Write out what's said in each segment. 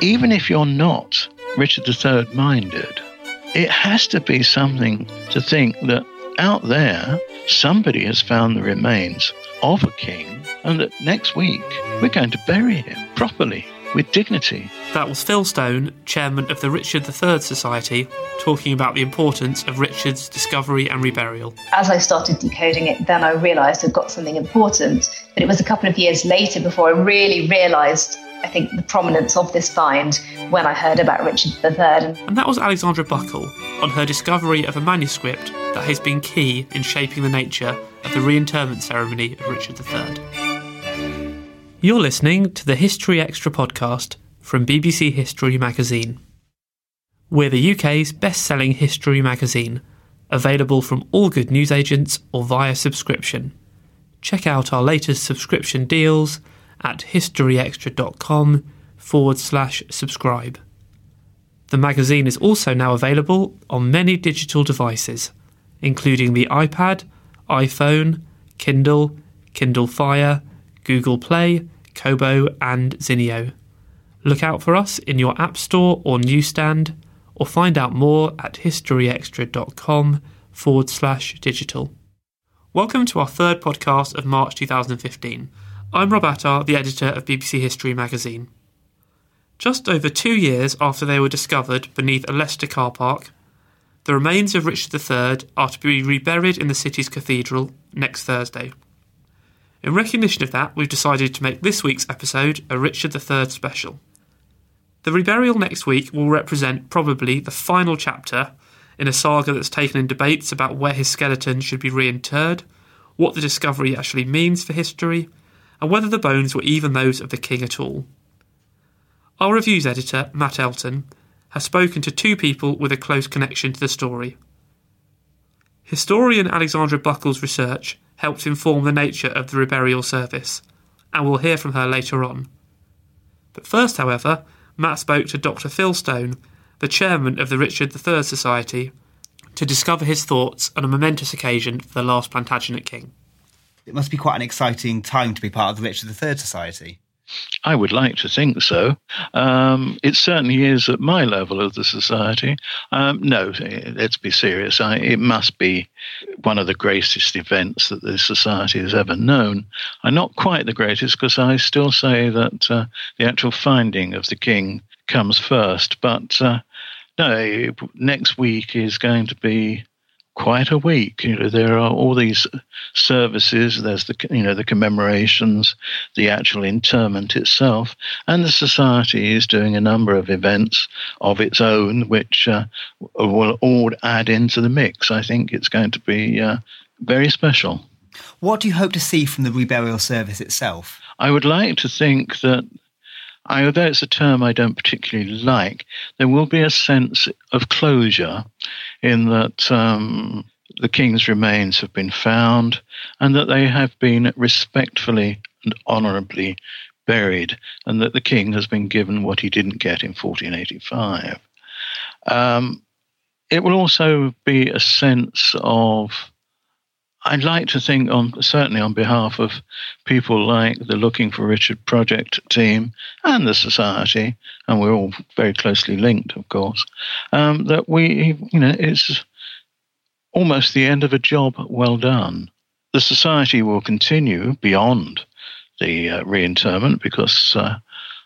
Even if you're not Richard III minded, it has to be something to think that out there, somebody has found the remains of a king, and that next week we're going to bury him properly with dignity. That was Phil Stone, chairman of the Richard III Society, talking about the importance of Richard's discovery and reburial. As I started decoding it, then I realised I'd got something important. But it was a couple of years later before I really realised I think, the prominence of this find when I heard about Richard III. And that was Alexandra Buckle on her discovery of a manuscript that has been key in shaping the nature of the reinterment ceremony of Richard III. You're listening to the History Extra podcast from BBC History magazine. We're the UK's best selling history magazine, available from all good newsagents or via subscription. Check out our latest subscription deals at historyextra.com forward slash subscribe. The magazine is also now available on many digital devices, including the iPad, iPhone, Kindle, Kindle Fire, Google Play, Kobo, and Zinio. Look out for us in your App Store or newsstand, or find out more at historyextra.com forward slash digital. Welcome to our third podcast of March 2015. I'm Rob Attar, the editor of BBC History magazine. Just over two years after they were discovered beneath a Leicester car park, the remains of Richard III are to be reburied in the city's cathedral next Thursday. In recognition of that, we've decided to make this week's episode a Richard III special. The reburial next week will represent probably the final chapter in a saga that's taken in debates about where his skeleton should be reinterred, what the discovery actually means for history, and whether the bones were even those of the king at all. Our reviews editor, Matt Elton, has spoken to two people with a close connection to the story. Historian Alexandra Buckle's research helped inform the nature of the reburial service, and we'll hear from her later on. But first, however, Matt spoke to Dr. Phil Stone, the chairman of the Richard III Society, to discover his thoughts on a momentous occasion for the last Plantagenet king. It must be quite an exciting time to be part of the Richard III Society. I would like to think so. Um, it certainly is at my level of the society. Um, no, let's be serious. I, it must be one of the greatest events that the society has ever known. I'm not quite the greatest because I still say that uh, the actual finding of the king comes first. But uh, no, next week is going to be quite a week. You know, there are all these services. There's the you know the commemorations, the actual interment itself, and the society is doing a number of events of its own, which uh, will all add into the mix. I think it's going to be uh, very special. What do you hope to see from the reburial service itself? I would like to think that although it's a term I don't particularly like, there will be a sense of closure in that um, the king's remains have been found and that they have been respectfully and honourably buried, and that the king has been given what he didn't get in 1485. Um, it will also be a sense of I'd like to think, on certainly on behalf of people like the Looking for Richard project team and the society, and we're all very closely linked, of course, um, that we, you know, it's almost the end of a job well done. The society will continue beyond the uh, reinterment because uh,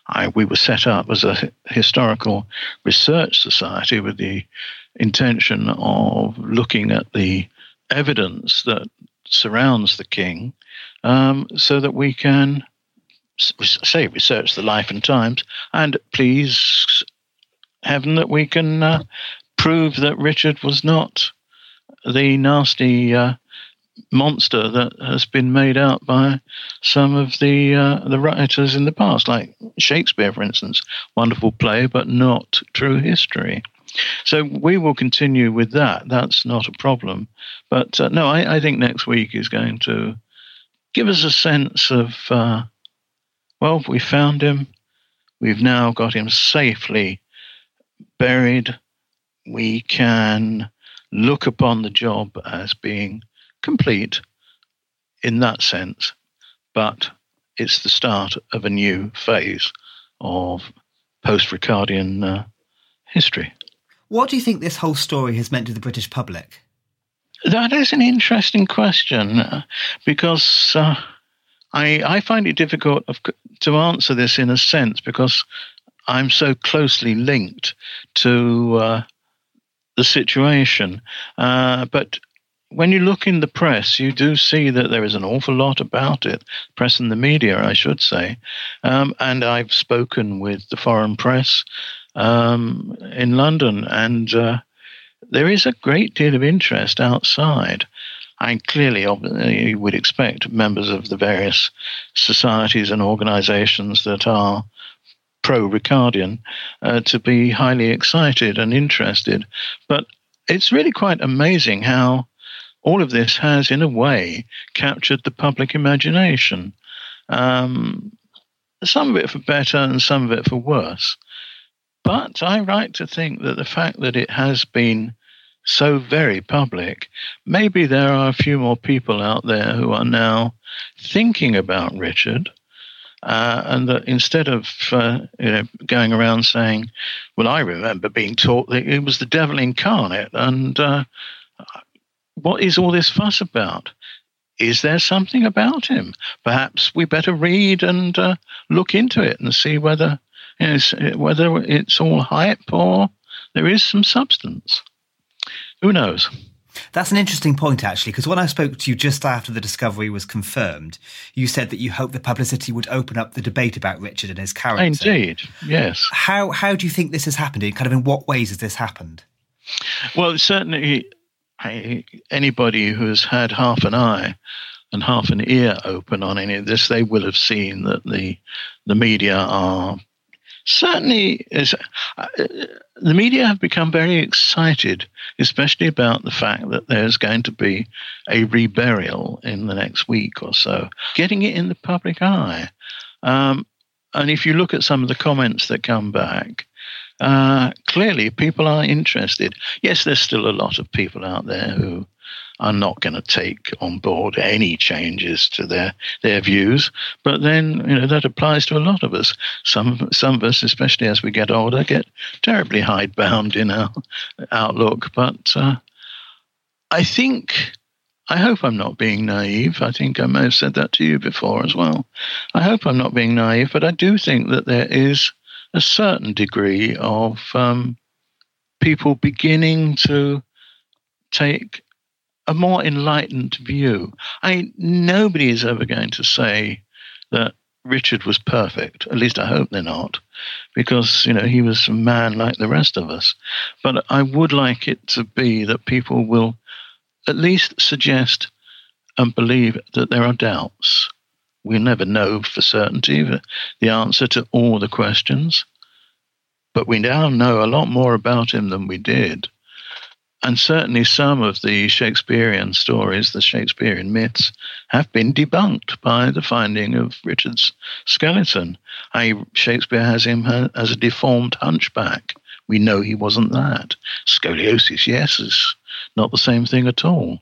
I, we were set up as a historical research society with the intention of looking at the evidence that surrounds the king um, so that we can say research the life and times and please heaven that we can uh, prove that richard was not the nasty uh, monster that has been made out by some of the uh, the writers in the past, like Shakespeare, for instance. Wonderful play, but not true history. So we will continue with that. That's not a problem. But uh, no, I, I, think next week is going to give us a sense of uh, well, we found him. We've now got him safely buried. We can look upon the job as being complete in that sense, but it's the start of a new phase of post Ricardian uh, history. What do you think this whole story has meant to the British public? That is an interesting question uh, because uh, I, I find it difficult of, to answer this in a sense because I'm so closely linked to uh, the situation. Uh, but when you look in the press, you do see that there is an awful lot about it, press and the media, I should say. Um, and I've spoken with the foreign press um, in London, and uh, there is a great deal of interest outside. And clearly, you would expect members of the various societies and organizations that are pro Ricardian uh, to be highly excited and interested. But it's really quite amazing how all of this has, in a way, captured the public imagination. Um, some of it for better and some of it for worse. But I like to think that the fact that it has been so very public, maybe there are a few more people out there who are now thinking about Richard. Uh, and that instead of uh, you know going around saying, "Well, I remember being taught that it was the devil incarnate," and uh, what is all this fuss about? Is there something about him? Perhaps we better read and uh, look into it and see whether you uh, know, whether it's all hype or there is some substance. Who knows? That's an interesting point, actually, because when I spoke to you just after the discovery was confirmed, you said that you hoped the publicity would open up the debate about Richard and his character. Indeed, yes. How how do you think this has happened? In kind of in what ways has this happened? Well, certainly anybody who has had half an eye and half an ear open on any of this, they will have seen that the the media are certainly is, uh, the media have become very excited, especially about the fact that there's going to be a reburial in the next week or so, getting it in the public eye. Um, and if you look at some of the comments that come back, uh, clearly people are interested. Yes, there's still a lot of people out there who are not going to take on board any changes to their their views. But then, you know, that applies to a lot of us. Some some of us, especially as we get older, get terribly hidebound in our outlook. But uh, I think. I hope I'm not being naive. I think I may have said that to you before as well. I hope I'm not being naive, but I do think that there is a certain degree of um, people beginning to take a more enlightened view. I nobody is ever going to say that Richard was perfect. At least I hope they're not, because you know he was a man like the rest of us. But I would like it to be that people will at least suggest and believe that there are doubts we'll never know for certainty the answer to all the questions, but we now know a lot more about him than we did. And certainly some of the Shakespearean stories, the Shakespearean myths, have been debunked by the finding of Richard's skeleton. I, Shakespeare has him as a deformed hunchback. We know he wasn't that. Scoliosis, yes, is not the same thing at all.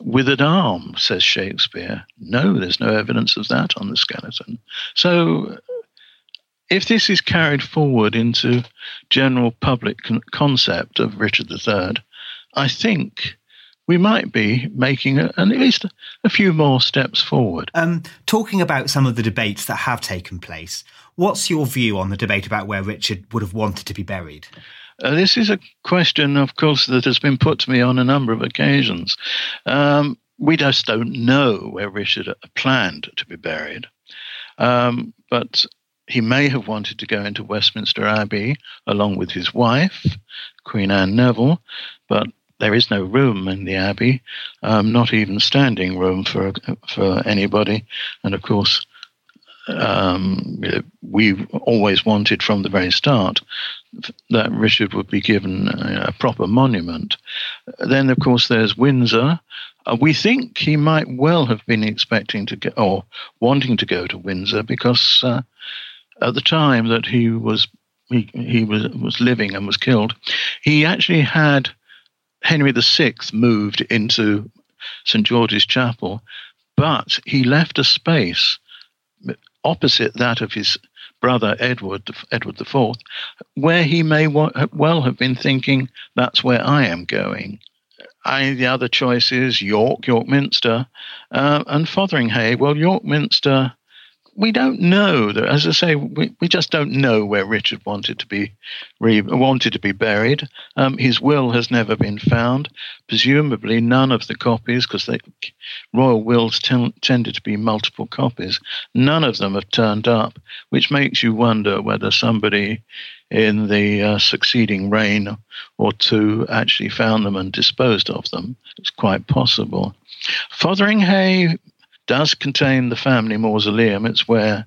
Withered arm, says Shakespeare. No, there's no evidence of that on the skeleton. So, if this is carried forward into general public con- concept of Richard III, I think we might be making a, at least a few more steps forward. Um, talking about some of the debates that have taken place, what's your view on the debate about where Richard would have wanted to be buried? Uh, this is a question, of course, that has been put to me on a number of occasions. Um, we just don't know where Richard planned to be buried. Um, but he may have wanted to go into Westminster Abbey along with his wife, Queen Anne Neville, but there is no room in the abbey, um, not even standing room for for anybody. And of course, um, we always wanted from the very start that Richard would be given a, proper monument. Then, of course, there's Windsor. Uh, we think he might well have been expecting to go or wanting to go to Windsor because uh, at the time that he was he, he was was living and was killed, he actually had Henry VI moved into St George's Chapel, but he left a space opposite that of his brother Edward, Edward IV, where he may well have been thinking, that's where I am going. I, the other choice is York, York Minster, uh, and Fotheringhay. Well, York Minster we don't know. As I say, we, we just don't know where Richard wanted to be re, wanted to be buried. Um, his will has never been found. Presumably, none of the copies, because royal wills t- tended to be multiple copies, none of them have turned up, which makes you wonder whether somebody in the uh, succeeding reign or two actually found them and disposed of them. It's quite possible. Fotheringhay does contain the family mausoleum. It's where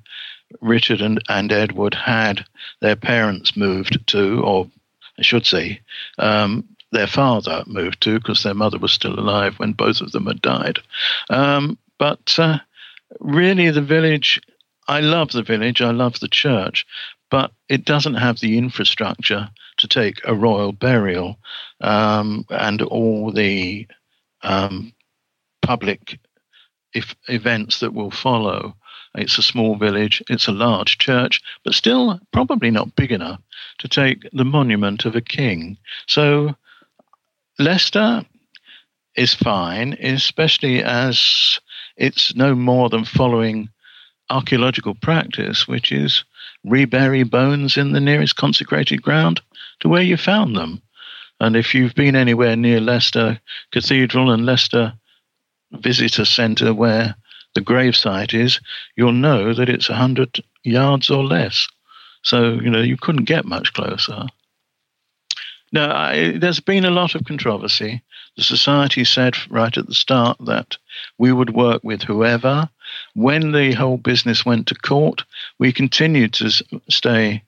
Richard and, and Edward had their parents moved to, or I should say, um, their father moved to because their mother was still alive when both of them had died. Um, but uh, really, the village, I love the village, I love the church, but it doesn't have the infrastructure to take a royal burial um, and all the um, public if events that will follow. It's a small village, it's a large church, but still probably not big enough to take the monument of a king. So Leicester is fine, especially as it's no more than following archaeological practice, which is rebury bones in the nearest consecrated ground to where you found them. And if you've been anywhere near Leicester Cathedral and Leicester visitor centre where the gravesite is, you'll know that it's 100 yards or less. So, you know, you couldn't get much closer. Now, I, there's been a lot of controversy. The Society said right at the start that we would work with whoever. When the whole business went to court, we continued to stay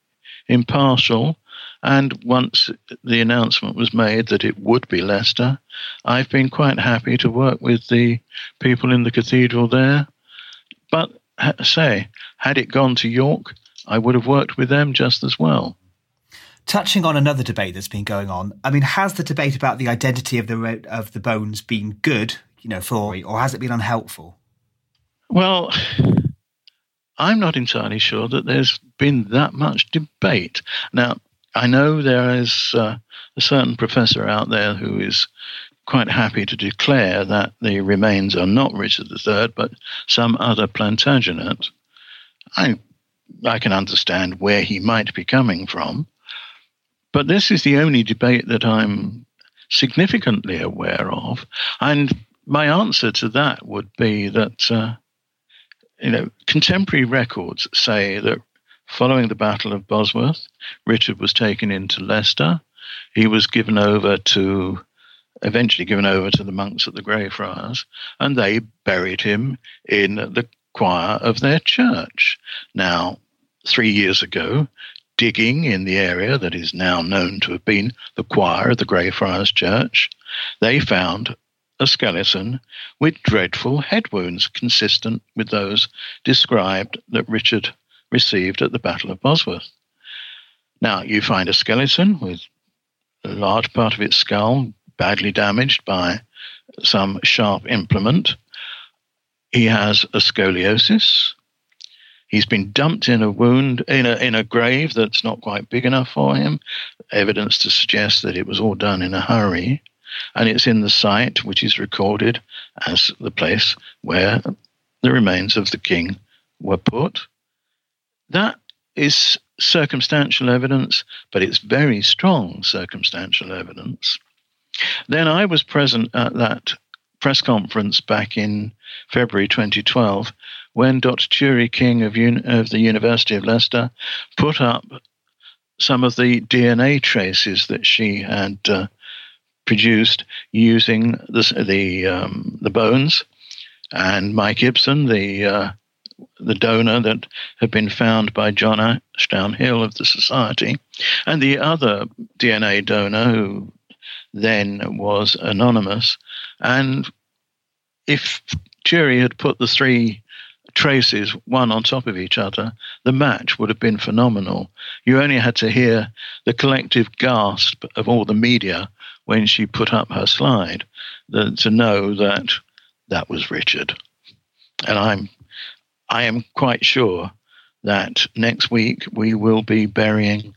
impartial and once the announcement was made that it would be Leicester, I've been quite happy to work with the people in the cathedral there. But say, had it gone to York, I would have worked with them just as well. Touching on another debate that's been going on, I mean, has the debate about the identity of the of the bones been good, you know, for or has it been unhelpful? Well, I'm not entirely sure that there's been that much debate. Now, I know there is uh, a certain professor out there who is quite happy to declare that the remains are not Richard III, but some other Plantagenet. I, I can understand where he might be coming from, but this is the only debate that I'm significantly aware of. And my answer to that would be that, uh, you know, contemporary records say that Following the Battle of Bosworth, Richard was taken into Leicester. He was given over to, eventually given over to the monks at the Greyfriars, and they buried him in the choir of their church. Now, three years ago, digging in the area that is now known to have been the choir of the Greyfriars Church, they found a skeleton with dreadful head wounds consistent with those described that Richard received at the Battle of Bosworth. Now, you find a skeleton with a large part of its skull badly damaged by some sharp implement. He has a scoliosis. He's been dumped in a wound in a in a grave that's not quite big enough for him. Evidence to suggest that it was all done in a hurry. and it's in the site which is recorded as the place where the remains of the king were put. That is circumstantial evidence, but it's very strong circumstantial evidence. Then I was present at that press conference back in February 2012 when Dr. Turi King of, Un- of the University of Leicester put up some of the DNA traces that she had uh, produced using the the, um, the bones, and Mike Ibsen, the uh, the donor that had been found by John Ashdown Hill of the Society, and the other DNA donor who then was anonymous. And if Turi had put the three traces one on top of each other, the match would have been phenomenal. You only had to hear the collective gasp of all the media when she put up her slide to know that that was Richard. And I'm I am quite sure that next week we will be burying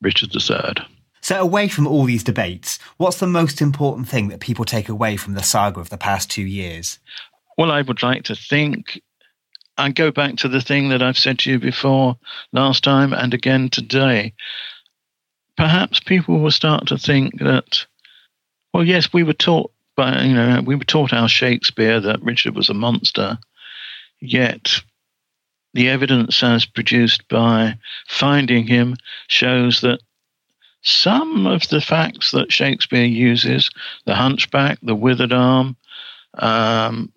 Richard III. So, away from all these debates, what's the most important thing that people take away from the saga of the past two years? Well, I would like to think I go back to the thing that I've said to you before last time and again today. Perhaps people will start to think that, well, yes, we were taught by, you know, we were taught our Shakespeare that Richard was a monster, yet the evidence as produced by finding him shows that some of the facts that Shakespeare uses, the hunchback, the withered arm, um,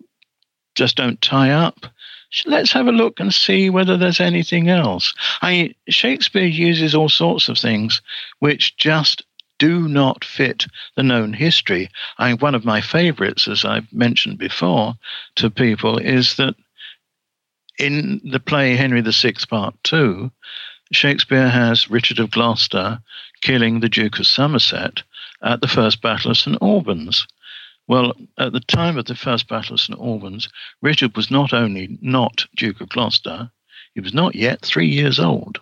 just don't tie up. Let's have a look and see whether there's anything else. I, Shakespeare uses all sorts of things which just do not fit the known history. I, one of my favorites, as I've mentioned before to people, is that in the play Henry VI, Part 2, Shakespeare has Richard of Gloucester killing the Duke of Somerset at the First Battle of St. Albans. Well, at the time of the First Battle of St. Albans, Richard was not only not Duke of Gloucester, he was not yet three years old.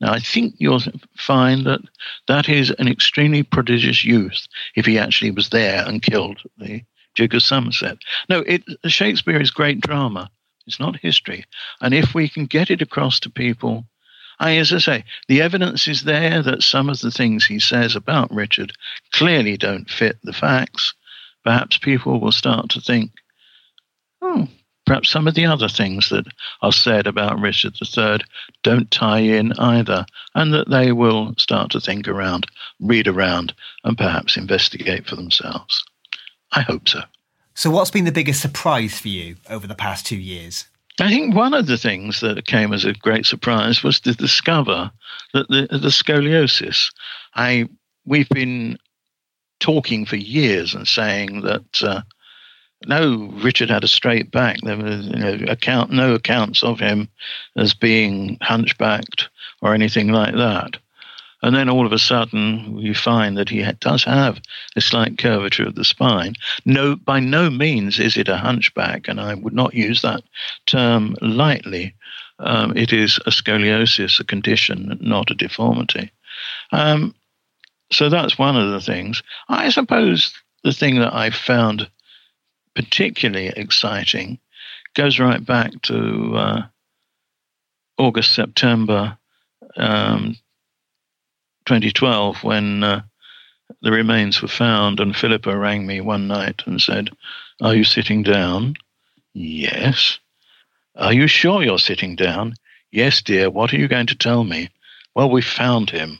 Now, I think you'll find that that is an extremely prodigious youth if he actually was there and killed the Duke of Somerset. No, it, Shakespeare is great drama. It's not history. And if we can get it across to people, I, as I say, the evidence is there that some of the things he says about Richard clearly don't fit the facts. Perhaps people will start to think, oh, perhaps some of the other things that are said about Richard III don't tie in either, and that they will start to think around, read around, and perhaps investigate for themselves. I hope so. So, what's been the biggest surprise for you over the past two years? I think one of the things that came as a great surprise was to discover that the, the scoliosis. I we've been talking for years and saying that uh, no, Richard had a straight back. There was you know, account no accounts of him as being hunchbacked or anything like that. And then all of a sudden, you find that he does have a slight curvature of the spine. No, by no means is it a hunchback, and I would not use that term lightly. Um, it is a scoliosis, a condition, not a deformity. Um, so that's one of the things. I suppose the thing that I found particularly exciting goes right back to uh, August, September um, 2012 when uh, the remains were found, and Philippa rang me one night and said, Are you sitting down? Yes. Are you sure you're sitting down? Yes, dear. What are you going to tell me? Well, we found him.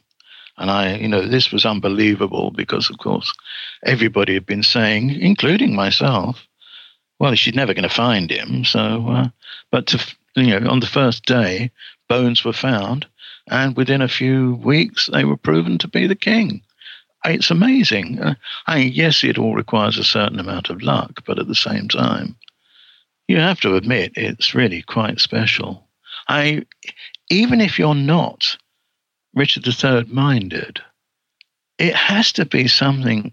And I, you know, this was unbelievable because, of course, everybody had been saying, including myself, well, she's never going to find him. So, uh, but to, you know, on the first day, bones were found and within a few weeks they were proven to be the king. It's amazing. Uh, I mean, yes, it all requires a certain amount of luck, but at the same time, you have to admit it's really quite special. I, even if you're not Richard III minded, it has to be something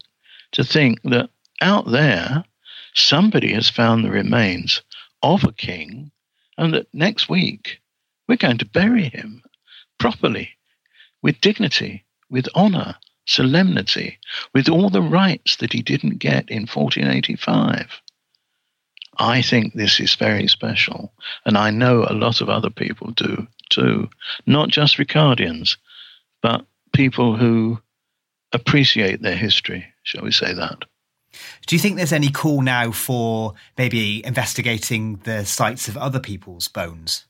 to think that out there somebody has found the remains of a king, and that next week we're going to bury him properly, with dignity, with honor, solemnity with all the rites that he didn't get in 1485. I think this is very special, and I know a lot of other people do too, not just Ricardians, but people who appreciate their history, shall we say that. Do you think there's any call now for maybe investigating the sites of other people's bones?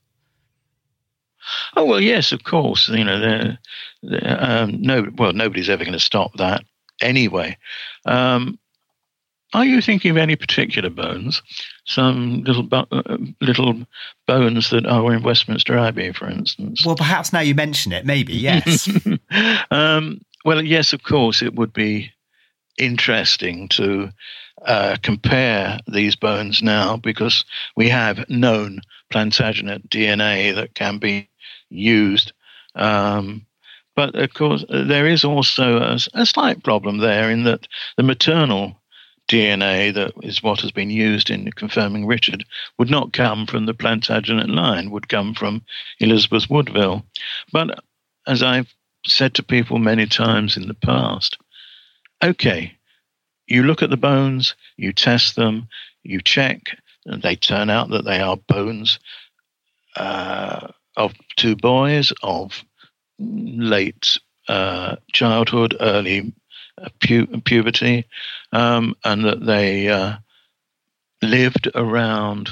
Oh well, yes, of course. You know, they're, they're, um, no, well, nobody's ever going to stop that anyway. Um, are you thinking of any particular bones? Some little bo- uh, little bones that are in Westminster Abbey, for instance. Well, perhaps now you mention it, maybe yes. um, well, yes, of course, it would be interesting to uh, compare these bones now because we have known Plantagenet DNA that can be used. Um, but of course, there is also a, a, slight problem there in that the maternal DNA that is what has been used in confirming Richard would not come from the Plantagenet line, would come from Elizabeth Woodville. But as I've said to people many times in the past, okay, you look at the bones, you test them, you check, and they turn out that they are bones uh, of two boys of late uh, childhood, early uh, pu- puberty, um, and that they uh, lived around,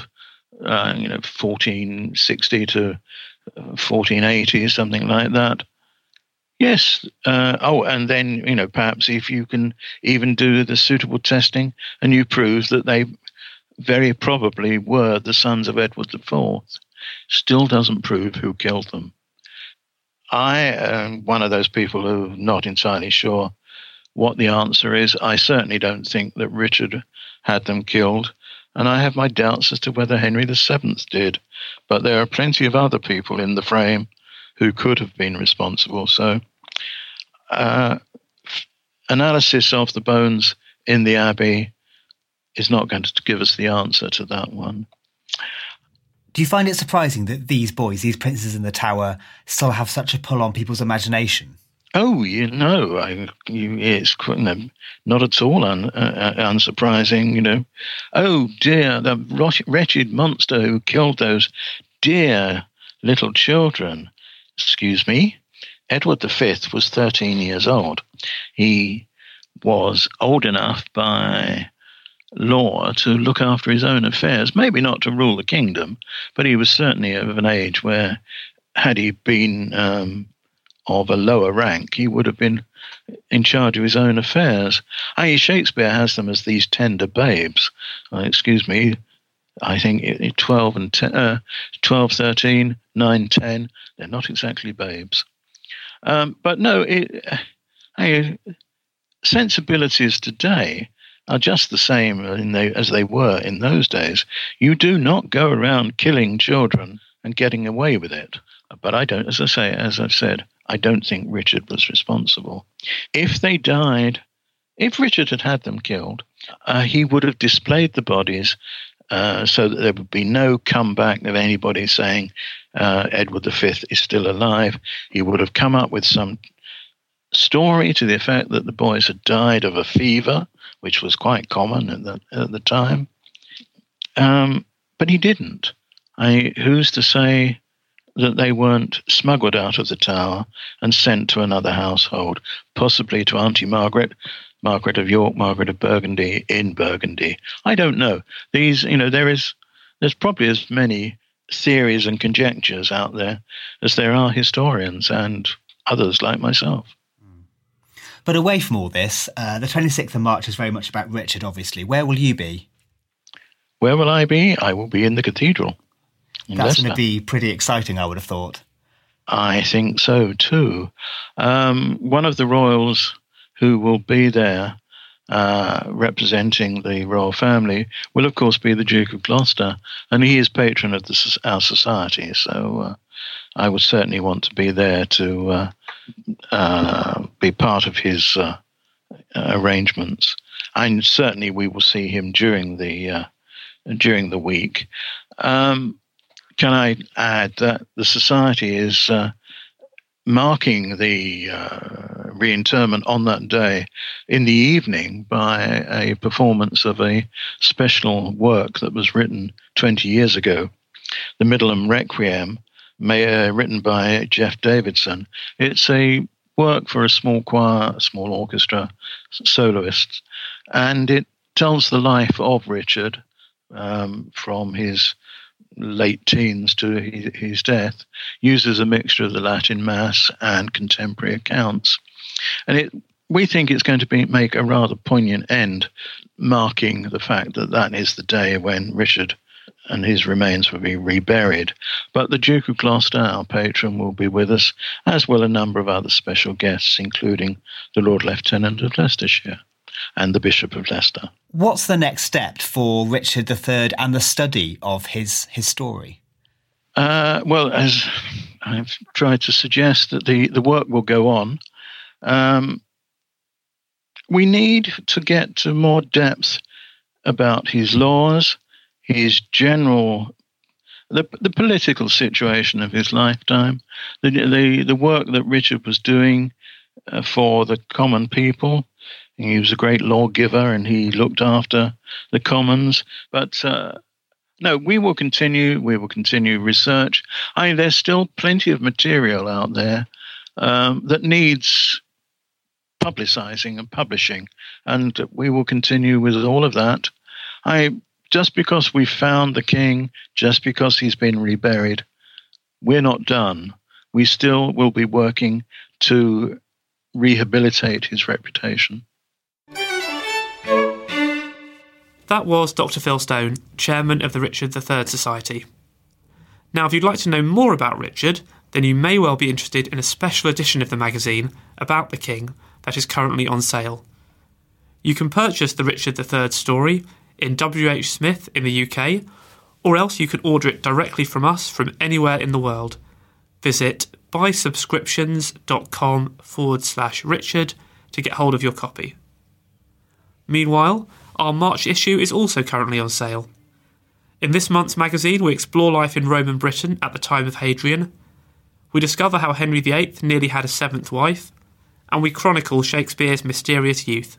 uh, you know, 1460 to 1480, uh, something like that. Yes. Uh, oh, and then, you know, perhaps if you can even do the suitable testing and you prove that they very probably were the sons of Edward IV, still doesn't prove who killed them. I am one of those people who are not entirely sure what the answer is. I certainly don't think that Richard had them killed, and I have my doubts as to whether Henry VII did. But there are plenty of other people in the frame who could have been responsible. So uh, analysis of the bones in the abbey is not going to give us the answer to that one. Do you find it surprising that these boys, these princes in the tower, still have such a pull on people's imagination? Oh, you know, I, you, it's no, not at all un, uh, uh, unsurprising. You know, oh dear, the wretched monster who killed those dear little children. Excuse me, Edward V was 13 years old. He was old enough by law to look after his own affairs, maybe not to rule the kingdom, but he was certainly of an age where, had he been um, of a lower rank, he would have been in charge of his own affairs. I.e., Shakespeare has them as these tender babes. Uh, excuse me, I think 12 and 10, uh, 12, 13, 9, 10, they're not exactly babes. Um, but no, it, hey, sensibilities today are just the same the, as they were in those days. You do not go around killing children and getting away with it. But I don't, as I say, as I've said, I don't think Richard was responsible. If they died, if Richard had had them killed, uh, he would have displayed the bodies uh, so that there would be no comeback of anybody saying uh, Edward V is still alive. He would have come up with some story to the effect that the boys had died of a fever, which was quite common at the, at the time. Um, but he didn't. I, who's to say that they weren't smuggled out of the tower and sent to another household, possibly to Auntie Margaret, Margaret of York, Margaret of Burgundy in Burgundy. I don't know. These, you know, there is there's probably as many theories and conjectures out there as there are historians and others like myself. But away from all this, uh, the 26th of March is very much about Richard, obviously. Where will you be? Where will I be? I will be in the cathedral. In That's going to be pretty exciting, I would have thought. I think so too. Um, one of the royals who will be there uh, representing the royal family will, of course, be the Duke of Gloucester, and he is patron of the, our society. So uh, I would certainly want to be there to uh, uh be part of his uh, arrangements. And certainly, we will see him during the uh, during the week. Um, can I add that the society is marking the reinterment on that day in the evening by a performance of a special work that was written 20 years ago, the Middleham Requiem, may, uh, written by Jeff Davidson. It's a work for a small choir, a small orchestra, soloists, and it tells the life of Richard um, from his late teens to his death, uses a mixture of the Latin Mass and contemporary accounts. And it, we think it's going to be, make a rather poignant end, marking the fact that that is the day when Richard and his remains will be reburied. But the Duke of Gloucester, our patron, will be with us, as will a number of other special guests, including the Lord Lieutenant of Leicestershire and the Bishop of Leicester. What's the next step for Richard III and the study of his, his story? Uh, well, as I've tried to suggest, that the, the work will go on. Um, we need to get to more depth about his laws, his general the the political situation of his lifetime, the the, the work that Richard was doing uh, for the common people. He was a great lawgiver and he looked after the commons. But uh, no, we will continue. We will continue research. I mean, there's still plenty of material out there um, that needs publicizing and publishing, and we will continue with all of that. I just because we found the king, just because he's been reburied, we're not done. We still will be working to rehabilitate his reputation. That was Dr. Phil Stone, chairman of the Richard III Society. Now, if you'd like to know more about Richard, then you may well be interested in a special edition of the magazine about the King that is currently on sale. You can purchase the Richard III story in WH Smith in the UK, or else you can order it directly from us from anywhere in the world. Visit buysubscriptions.com forward slash Richard to get hold of your copy. Meanwhile, our March issue is also currently on sale. In this month's magazine, we explore life in Roman Britain at the time of Hadrian. We discover how Henry VIII nearly had a seventh wife, and we chronicle Shakespeare's mysterious youth.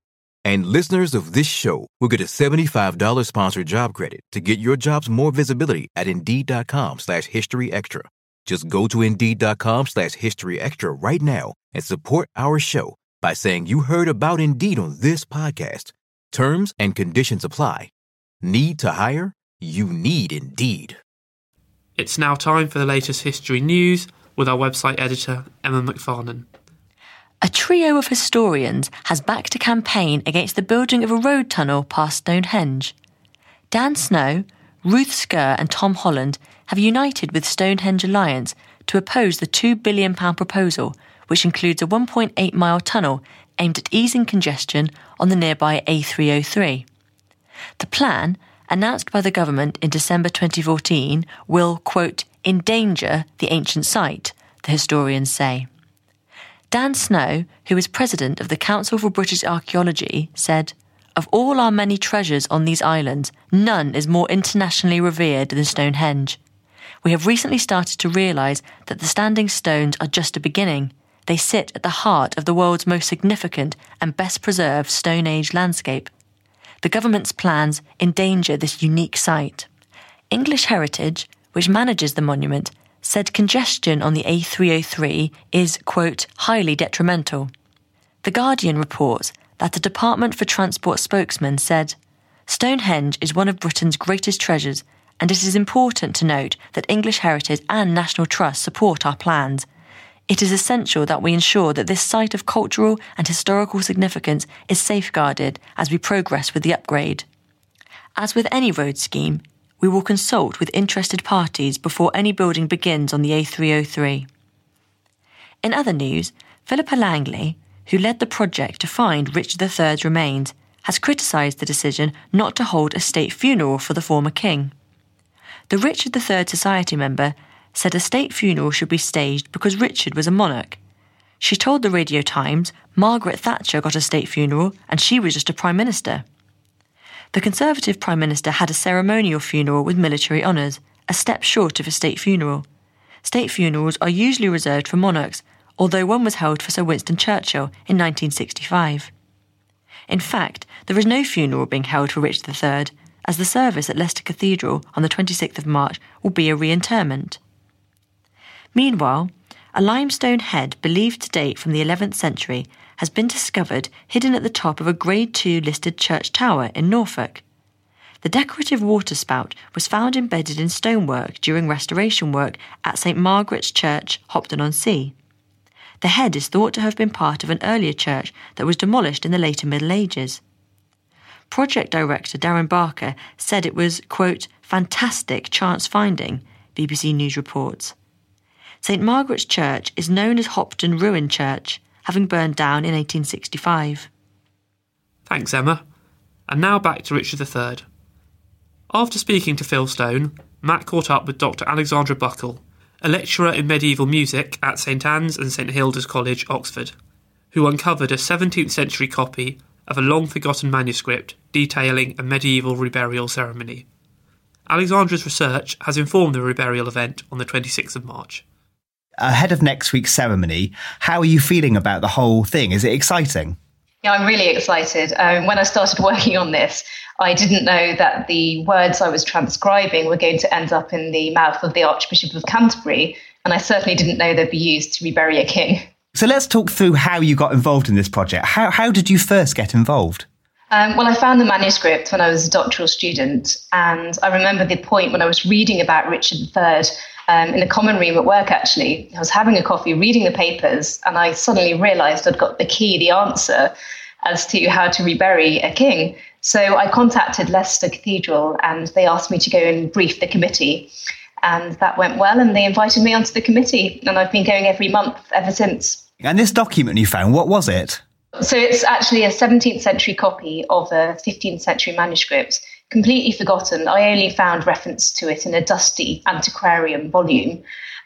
And listeners of this show will get a $75 sponsored job credit to get your jobs more visibility at Indeed.com slash History Extra. Just go to Indeed.com slash History Extra right now and support our show by saying you heard about Indeed on this podcast. Terms and conditions apply. Need to hire? You need Indeed. It's now time for the latest history news with our website editor, Emma McFarnon. A trio of historians has backed a campaign against the building of a road tunnel past Stonehenge. Dan Snow, Ruth Scurr, and Tom Holland have united with Stonehenge Alliance to oppose the £2 billion proposal, which includes a 1.8 mile tunnel aimed at easing congestion on the nearby A303. The plan, announced by the government in December 2014, will, quote, endanger the ancient site, the historians say. Dan Snow, who is president of the Council for British Archaeology, said, Of all our many treasures on these islands, none is more internationally revered than Stonehenge. We have recently started to realise that the standing stones are just a beginning. They sit at the heart of the world's most significant and best preserved Stone Age landscape. The government's plans endanger this unique site. English Heritage, which manages the monument, said congestion on the A303 is, quote, highly detrimental. The Guardian reports that a Department for Transport spokesman said, Stonehenge is one of Britain's greatest treasures, and it is important to note that English Heritage and National Trust support our plans. It is essential that we ensure that this site of cultural and historical significance is safeguarded as we progress with the upgrade. As with any road scheme, we will consult with interested parties before any building begins on the A303. In other news, Philippa Langley, who led the project to find Richard III's remains, has criticised the decision not to hold a state funeral for the former king. The Richard III Society member said a state funeral should be staged because Richard was a monarch. She told the Radio Times Margaret Thatcher got a state funeral and she was just a prime minister. The Conservative Prime Minister had a ceremonial funeral with military honours, a step short of a state funeral. State funerals are usually reserved for monarchs, although one was held for Sir Winston Churchill in 1965. In fact, there is no funeral being held for Richard III, as the service at Leicester Cathedral on the 26th of March will be a reinterment. Meanwhile, a limestone head believed to date from the 11th century has been discovered hidden at the top of a Grade II listed church tower in Norfolk. The decorative waterspout was found embedded in stonework during restoration work at St Margaret's Church, Hopton on Sea. The head is thought to have been part of an earlier church that was demolished in the later Middle Ages. Project director Darren Barker said it was, quote, fantastic chance finding, BBC News reports. St Margaret's Church is known as Hopton Ruin Church, having burned down in 1865. Thanks, Emma. And now back to Richard III. After speaking to Phil Stone, Matt caught up with Dr. Alexandra Buckle, a lecturer in medieval music at St Anne's and St Hilda's College, Oxford, who uncovered a 17th century copy of a long forgotten manuscript detailing a medieval reburial ceremony. Alexandra's research has informed the reburial event on the 26th of March. Ahead of next week's ceremony, how are you feeling about the whole thing? Is it exciting? Yeah, I'm really excited. Um, when I started working on this, I didn't know that the words I was transcribing were going to end up in the mouth of the Archbishop of Canterbury, and I certainly didn't know they'd be used to rebury a king. So let's talk through how you got involved in this project. How, how did you first get involved? Um, well, I found the manuscript when I was a doctoral student, and I remember the point when I was reading about Richard III um, in a common room at work, actually. I was having a coffee, reading the papers, and I suddenly realized I'd got the key, the answer as to how to rebury a king. So I contacted Leicester Cathedral and they asked me to go and brief the committee. And that went well, and they invited me onto the committee. And I've been going every month ever since. And this document you found, what was it? So it's actually a 17th century copy of a 15th century manuscript, completely forgotten. I only found reference to it in a dusty antiquarian volume.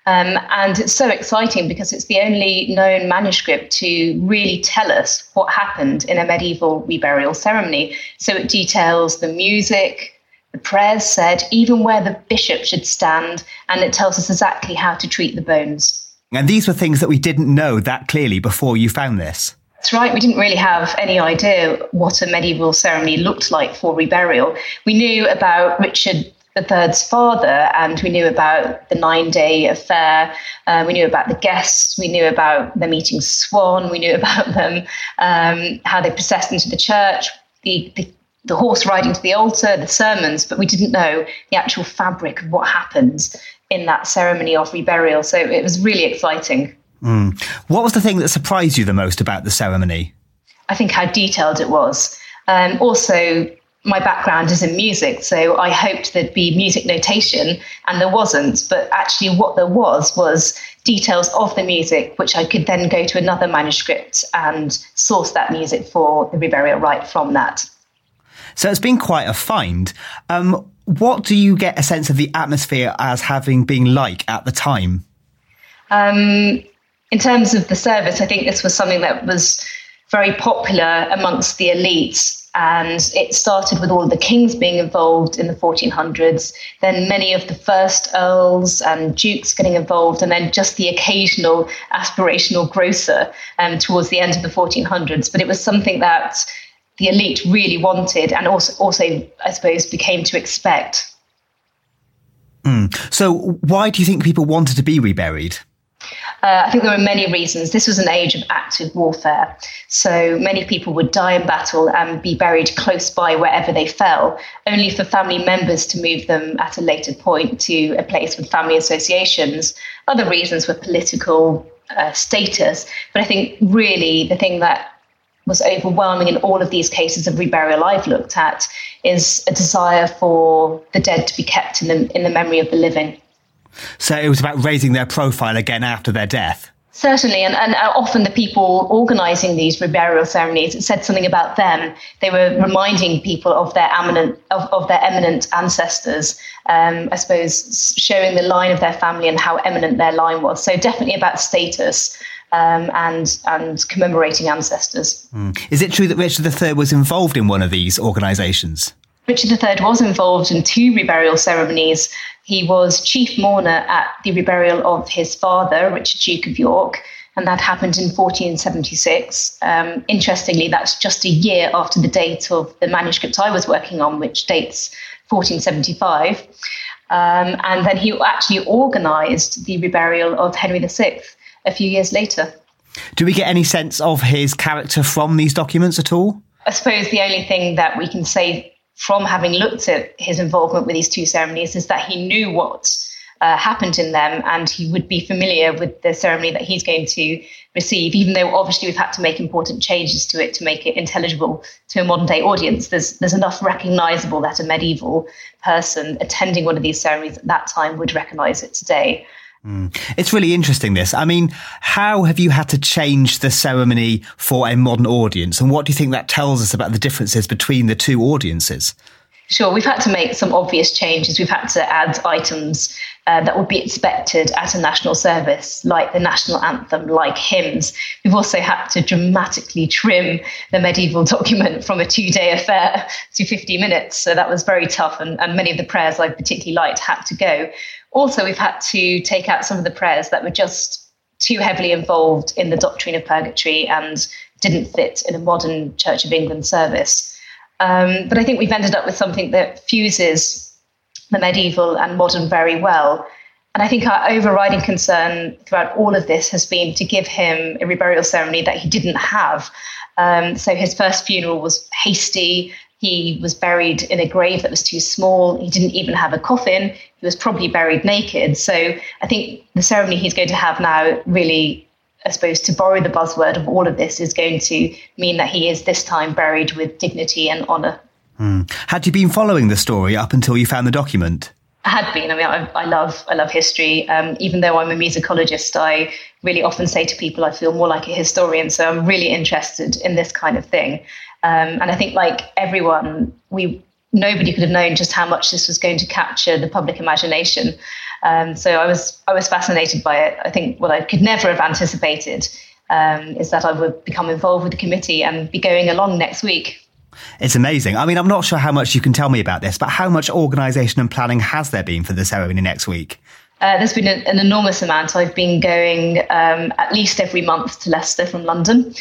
Um, and it's so exciting because it's the only known manuscript to really tell us what happened in a medieval reburial ceremony. So it details the music, the prayers said, even where the bishop should stand, and it tells us exactly how to treat the bones. And these were things that we didn't know that clearly before you found this. That's right. We didn't really have any idea what a medieval ceremony looked like for reburial. We knew about Richard III's father, and we knew about the nine day affair. Uh, we knew about the guests. We knew about them eating swan. We knew about them, um, how they processed into the church, the, the, the horse riding to the altar, the sermons, but we didn't know the actual fabric of what happens in that ceremony of reburial. So it was really exciting. Mm. What was the thing that surprised you the most about the ceremony? I think how detailed it was. Um, also, my background is in music, so I hoped there'd be music notation, and there wasn't. But actually, what there was was details of the music, which I could then go to another manuscript and source that music for the reburial rite from that. So it's been quite a find. Um, what do you get a sense of the atmosphere as having been like at the time? Um, in terms of the service, I think this was something that was very popular amongst the elites And it started with all the kings being involved in the 1400s, then many of the first earls and dukes getting involved, and then just the occasional aspirational grocer um, towards the end of the 1400s. But it was something that the elite really wanted and also, also I suppose, became to expect. Mm. So, why do you think people wanted to be reburied? Uh, I think there were many reasons. This was an age of active warfare. So many people would die in battle and be buried close by wherever they fell, only for family members to move them at a later point to a place with family associations. Other reasons were political uh, status. But I think really the thing that was overwhelming in all of these cases of reburial I've looked at is a desire for the dead to be kept in the, in the memory of the living. So it was about raising their profile again after their death. Certainly, and, and often the people organising these reburial ceremonies, said something about them. They were reminding people of their eminent of, of their eminent ancestors. Um, I suppose showing the line of their family and how eminent their line was. So definitely about status. Um, and and commemorating ancestors. Mm. Is it true that Richard III was involved in one of these organisations? Richard III was involved in two reburial ceremonies. He was chief mourner at the reburial of his father, Richard Duke of York, and that happened in 1476. Um, interestingly, that's just a year after the date of the manuscript I was working on, which dates 1475. Um, and then he actually organised the reburial of Henry VI a few years later. Do we get any sense of his character from these documents at all? I suppose the only thing that we can say from having looked at his involvement with these two ceremonies is that he knew what uh, happened in them and he would be familiar with the ceremony that he's going to receive, even though obviously we've had to make important changes to it to make it intelligible to a modern day audience. There's, there's enough recognizable that a medieval person attending one of these ceremonies at that time would recognize it today. Mm. It's really interesting, this. I mean, how have you had to change the ceremony for a modern audience? And what do you think that tells us about the differences between the two audiences? Sure, we've had to make some obvious changes. We've had to add items uh, that would be expected at a national service, like the national anthem, like hymns. We've also had to dramatically trim the medieval document from a two day affair to 50 minutes. So that was very tough, and, and many of the prayers I particularly liked had to go. Also, we've had to take out some of the prayers that were just too heavily involved in the doctrine of purgatory and didn't fit in a modern Church of England service. Um, but I think we've ended up with something that fuses the medieval and modern very well. And I think our overriding concern throughout all of this has been to give him a reburial ceremony that he didn't have. Um, so his first funeral was hasty, he was buried in a grave that was too small. He didn't even have a coffin. He was probably buried naked. So I think the ceremony he's going to have now really, I suppose, to borrow the buzzword of all of this, is going to mean that he is this time buried with dignity and honour. Hmm. Had you been following the story up until you found the document? I had been. I mean, I, I love I love history. Um, even though I'm a musicologist, I really often say to people I feel more like a historian. So I'm really interested in this kind of thing. Um, and I think, like everyone, we nobody could have known just how much this was going to capture the public imagination. Um, so I was I was fascinated by it. I think what I could never have anticipated um, is that I would become involved with the committee and be going along next week. It's amazing. I mean, I'm not sure how much you can tell me about this, but how much organisation and planning has there been for the ceremony next week? Uh, there's been an, an, enormous amount. I've been going um, at least every month to Leicester from London.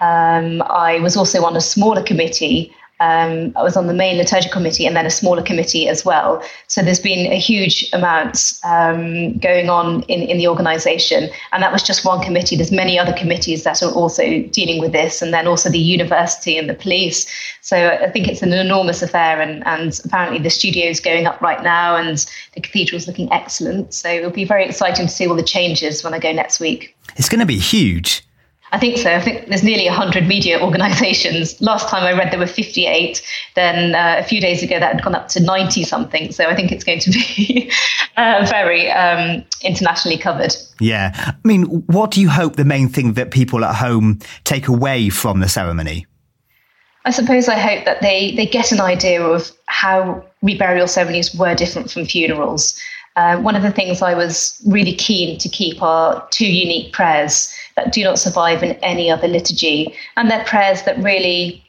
Um, I was also on a smaller committee. Um, I was on the main liturgical committee and then a smaller committee as well. So there's been a huge amount um, going on in, in the organisation. And that was just one committee. There's many other committees that are also dealing with this, and then also the university and the police. So I think it's an enormous affair. And, and apparently the studio is going up right now, and the cathedral is looking excellent. So it'll be very exciting to see all the changes when I go next week. It's going to be huge. I think so. I think there's nearly 100 media organizations. Last time I read there were 58. Then uh, a few days ago that had gone up to 90 something. So I think it's going to be uh, very um, internationally covered. Yeah. I mean, what do you hope the main thing that people at home take away from the ceremony? I suppose I hope that they, they get an idea of how reburial ceremonies were different from funerals. Uh, one of the things I was really keen to keep are two unique prayers that do not survive in any other liturgy. And they're prayers that really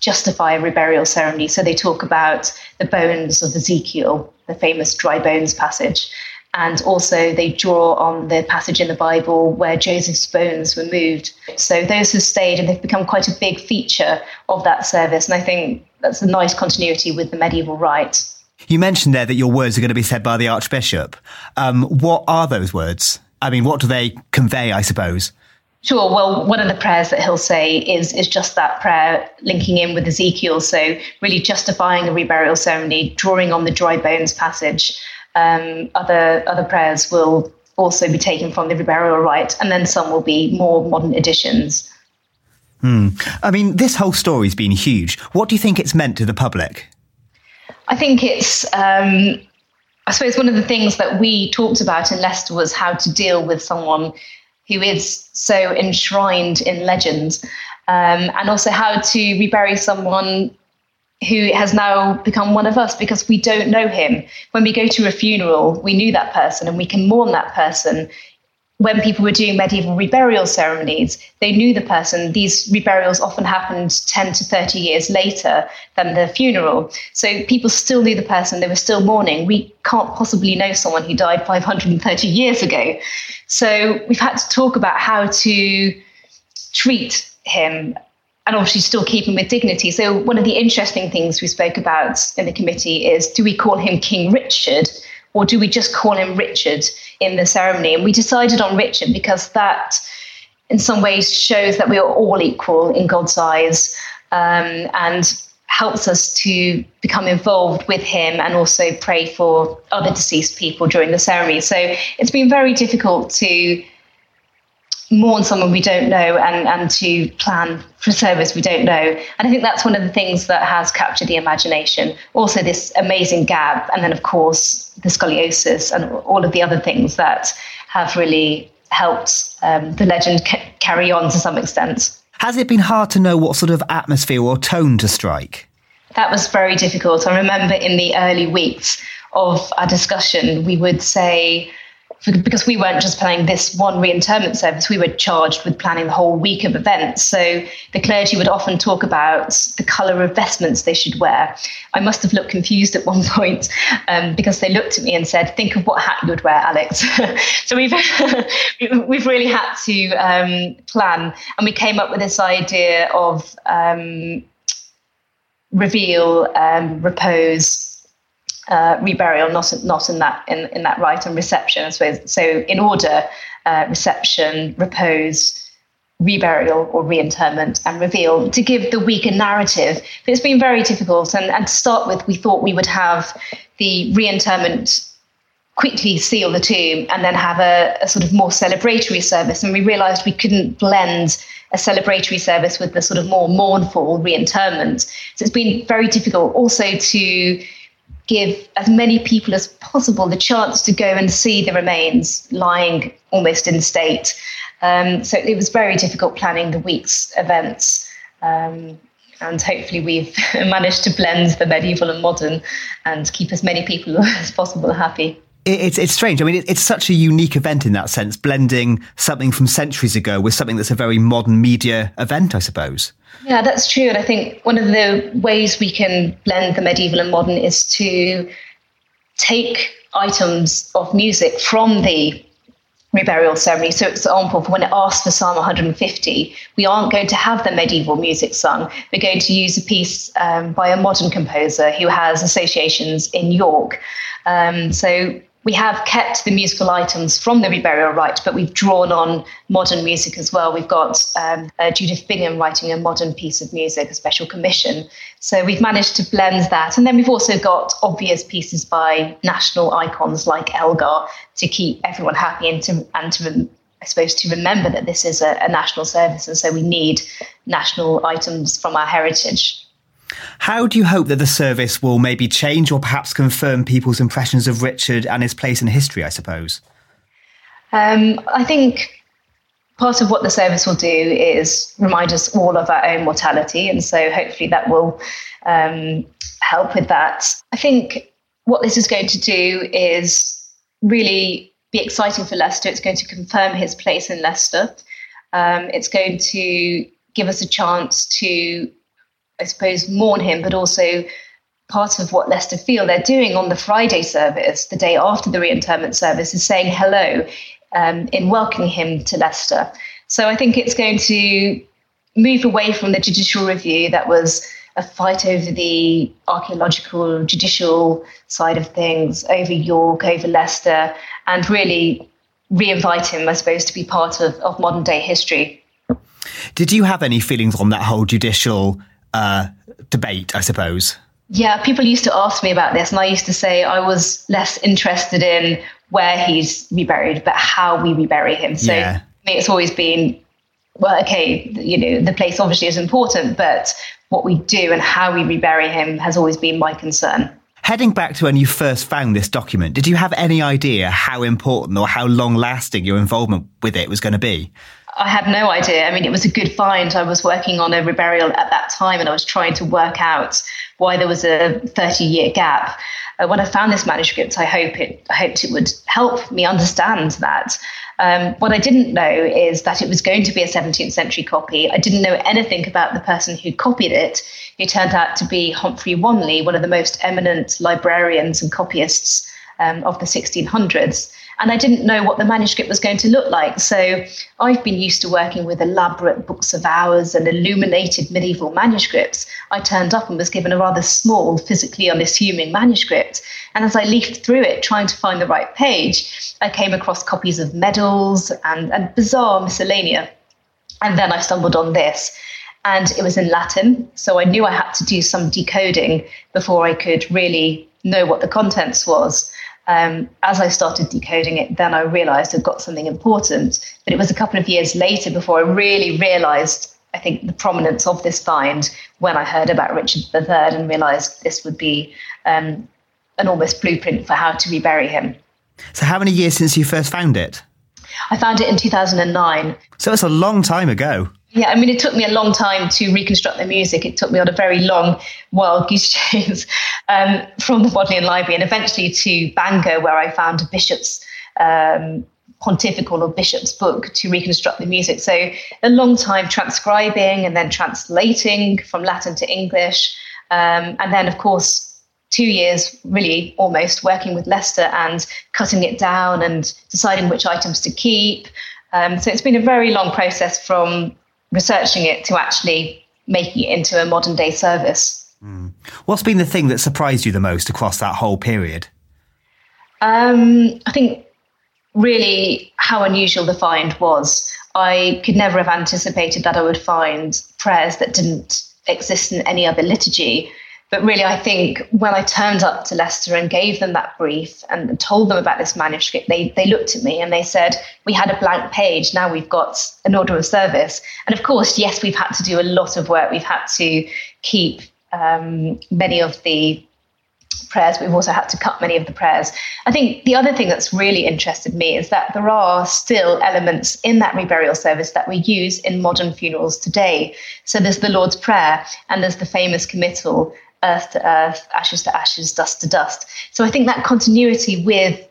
justify a reburial ceremony. So they talk about the bones of Ezekiel, the famous dry bones passage. And also, they draw on the passage in the Bible where Joseph's bones were moved. So, those have stayed and they've become quite a big feature of that service. And I think that's a nice continuity with the medieval rite. You mentioned there that your words are going to be said by the Archbishop. Um, what are those words? I mean, what do they convey, I suppose? Sure. Well, one of the prayers that he'll say is is just that prayer linking in with Ezekiel. So really justifying a reburial ceremony, drawing on the dry bones passage. Um, other other prayers will also be taken from the reburial rite, and then some will be more modern additions. Hmm. I mean, this whole story's been huge. What do you think it's meant to the public? I think it's. Um, I suppose one of the things that we talked about in Leicester was how to deal with someone who is so enshrined in legend, um, and also how to rebury someone who has now become one of us because we don't know him. When we go to a funeral, we knew that person and we can mourn that person. When people were doing medieval reburial ceremonies, they knew the person. These reburials often happened 10 to 30 years later than the funeral. So people still knew the person, they were still mourning. We can't possibly know someone who died 530 years ago. So we've had to talk about how to treat him and obviously still keep him with dignity. So one of the interesting things we spoke about in the committee is do we call him King Richard or do we just call him Richard in the ceremony? And we decided on Richard because that in some ways shows that we are all equal in God's eyes um, and helps us to become involved with him and also pray for other deceased people during the ceremony. So it's been very difficult to mourn someone we don't know and, and to plan for service we don't know. And I think that's one of the things that has captured the imagination. Also, this amazing gab, and then, of course, the scoliosis and all of the other things that have really helped um, the legend ca- carry on to some extent. Has it been hard to know what sort of atmosphere or tone to strike? That was very difficult. I remember in the early weeks of our discussion, we would say, because we weren't just planning this one reinterment service, we were charged with planning the whole week of events. So the clergy would often talk about the colour of vestments they should wear. I must have looked confused at one point um, because they looked at me and said, "Think of what hat you would wear, Alex." so we've we've really had to um, plan, and we came up with this idea of um, reveal, um, repose, uh, reburial, not not in that in, in that rite and reception, I suppose. So in order, uh, reception, repose, reburial or reinterment, and reveal to give the weaker narrative. But it's been very difficult. And, and to start with, we thought we would have the reinterment quickly seal the tomb and then have a, a sort of more celebratory service. And we realized we couldn't blend a celebratory service with the sort of more mournful reinterment. So it's been very difficult also to give as many people as possible the chance to go and see the remains lying almost in state. Um, so it was very difficult planning the week's events. Um, and hopefully we've managed to blend the medieval and modern and keep as many people as possible happy. It's it's strange. I mean, it's such a unique event in that sense, blending something from centuries ago with something that's a very modern media event, I suppose. Yeah, that's true. And I think one of the ways we can blend the medieval and modern is to take items of music from the reburial ceremony. So, for example, when it asks for Psalm 150, we aren't going to have the medieval music sung. We're going to use a piece um, by a modern composer who has associations in York. Um, so we have kept the musical items from the reburial rite, but we've drawn on modern music as well. We've got um, uh, Judith Bingham writing a modern piece of music, a special commission. So we've managed to blend that. And then we've also got obvious pieces by national icons like Elgar to keep everyone happy and to, and to I suppose, to remember that this is a, a national service. And so we need national items from our heritage. How do you hope that the service will maybe change or perhaps confirm people's impressions of Richard and his place in history, I suppose? Um, I think part of what the service will do is remind us all of our own mortality. And so hopefully that will um, help with that. I think what this is going to do is really be exciting for Leicester. It's going to confirm his place in Leicester. Um, it's going to give us a chance to I suppose, mourn him, but also part of what Leicester feel they're doing on the Friday service, the day after the reinterment service, is saying hello um, in welcoming him to Leicester. So I think it's going to move away from the judicial review that was a fight over the archaeological judicial side of things, over York, over Leicester, and really re-invite him, I suppose, to be part of, of modern day history. Did you have any feelings on that whole judicial uh, debate, I suppose? Yeah, people used to ask me about this, and I used to say I was less interested in where he's reburied, but how we rebury him. So yeah. me, it's always been, well, okay, you know, the place obviously is important, but what we do and how we rebury him has always been my concern. Heading back to when you first found this document, did you have any idea how important or how long lasting your involvement with it was going to be? I had no idea. I mean, it was a good find. I was working on a reburial at that time and I was trying to work out why there was a 30 year gap. Uh, when I found this manuscript, I hope it, I hoped it would help me understand that. Um, what I didn't know is that it was going to be a 17th century copy. I didn't know anything about the person who copied it, who turned out to be Humphrey Wanley, one of the most eminent librarians and copyists um, of the 1600s and I didn't know what the manuscript was going to look like. So I've been used to working with elaborate books of hours and illuminated medieval manuscripts. I turned up and was given a rather small, physically unassuming manuscript. And as I leafed through it, trying to find the right page, I came across copies of medals and, and bizarre miscellanea. And then I stumbled on this and it was in Latin. So I knew I had to do some decoding before I could really know what the contents was. Um, as I started decoding it, then I realized I'd got something important. But it was a couple of years later before I really realized, I think, the prominence of this find when I heard about Richard III and realized this would be um, an almost blueprint for how to rebury him. So, how many years since you first found it? I found it in 2009. So, it's a long time ago. Yeah, I mean, it took me a long time to reconstruct the music. It took me on a very long, wild goose chase um, from the Bodleian Library and eventually to Bangor, where I found a bishop's um, pontifical or bishop's book to reconstruct the music. So a long time transcribing and then translating from Latin to English. Um, and then, of course, two years really almost working with Leicester and cutting it down and deciding which items to keep. Um, so it's been a very long process from researching it to actually making it into a modern day service. Mm. What's been the thing that surprised you the most across that whole period? Um, I think really how unusual the find was. I could never have anticipated that I would find prayers that didn't exist in any other liturgy. But really, I think when I turned up to Leicester and gave them that brief and told them about this manuscript, they, they looked at me and they said, We had a blank page, now we've got an order of service. And of course, yes, we've had to do a lot of work. We've had to keep um, many of the prayers. We've also had to cut many of the prayers. I think the other thing that's really interested me is that there are still elements in that reburial service that we use in modern funerals today. So there's the Lord's Prayer and there's the famous committal earth to earth, ashes to ashes, dust to dust. So I think that continuity with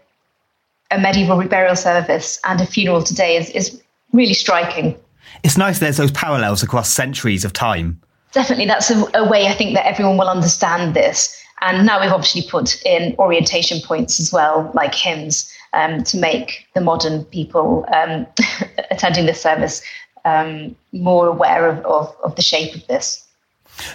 a medieval reburial service and a funeral today is, is really striking. It's nice there's those parallels across centuries of time. Definitely, that's a, a way I think that everyone will understand this. And now we've obviously put in orientation points as well, like hymns, um, to make the modern people um, attending this service um, more aware of, of, of the shape of this.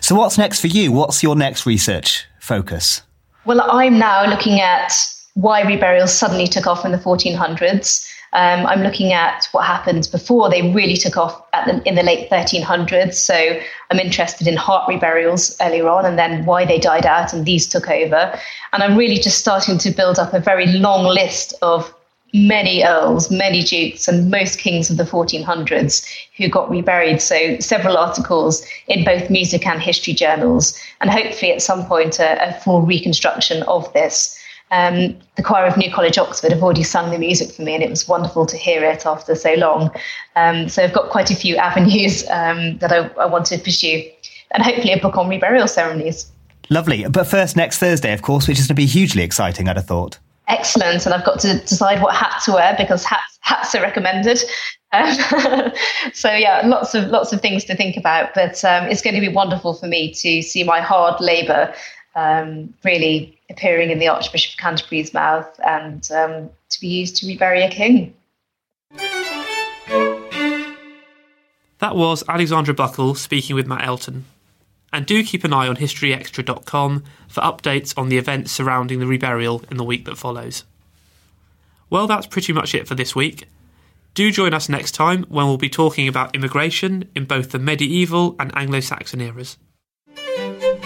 So, what's next for you? What's your next research focus? Well, I'm now looking at why reburials suddenly took off in the 1400s. Um, I'm looking at what happened before they really took off the, in the late 1300s. So I'm interested in heart reburials earlier on and then why they died out and these took over. And I'm really just starting to build up a very long list of many earls, many dukes, and most kings of the 1400s who got reburied. So, several articles in both music and history journals, and hopefully at some point a, a full reconstruction of this. Um, the choir of New College, Oxford, have already sung the music for me, and it was wonderful to hear it after so long. Um, so, I've got quite a few avenues um, that I, I want to pursue, and hopefully a book on reburial ceremonies. Lovely. But first, next Thursday, of course, which is going to be hugely exciting, I'd have thought excellent and I've got to decide what hat to wear because hats, hats are recommended. so yeah, lots of lots of things to think about, but um, it's going to be wonderful for me to see my hard labour um, really appearing in the Archbishop of Canterbury's mouth and um, to be used to rebury a king. That was Alexandra Buckle speaking with Matt Elton. And do keep an eye on historyextra.com for updates on the events surrounding the reburial in the week that follows. Well, that's pretty much it for this week. Do join us next time when we'll be talking about immigration in both the medieval and Anglo Saxon eras.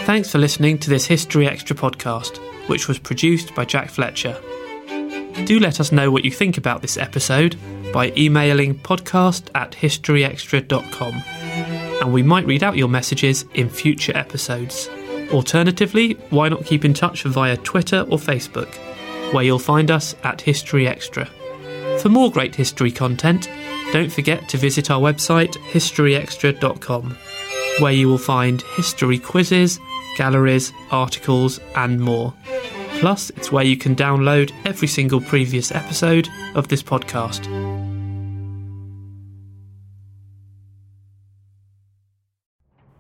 Thanks for listening to this History Extra podcast, which was produced by Jack Fletcher. Do let us know what you think about this episode by emailing podcast at historyextra.com, and we might read out your messages in future episodes. Alternatively, why not keep in touch via Twitter or Facebook, where you'll find us at History Extra. For more great history content, don't forget to visit our website historyextra.com, where you will find history quizzes, galleries, articles, and more. Plus, it's where you can download every single previous episode of this podcast.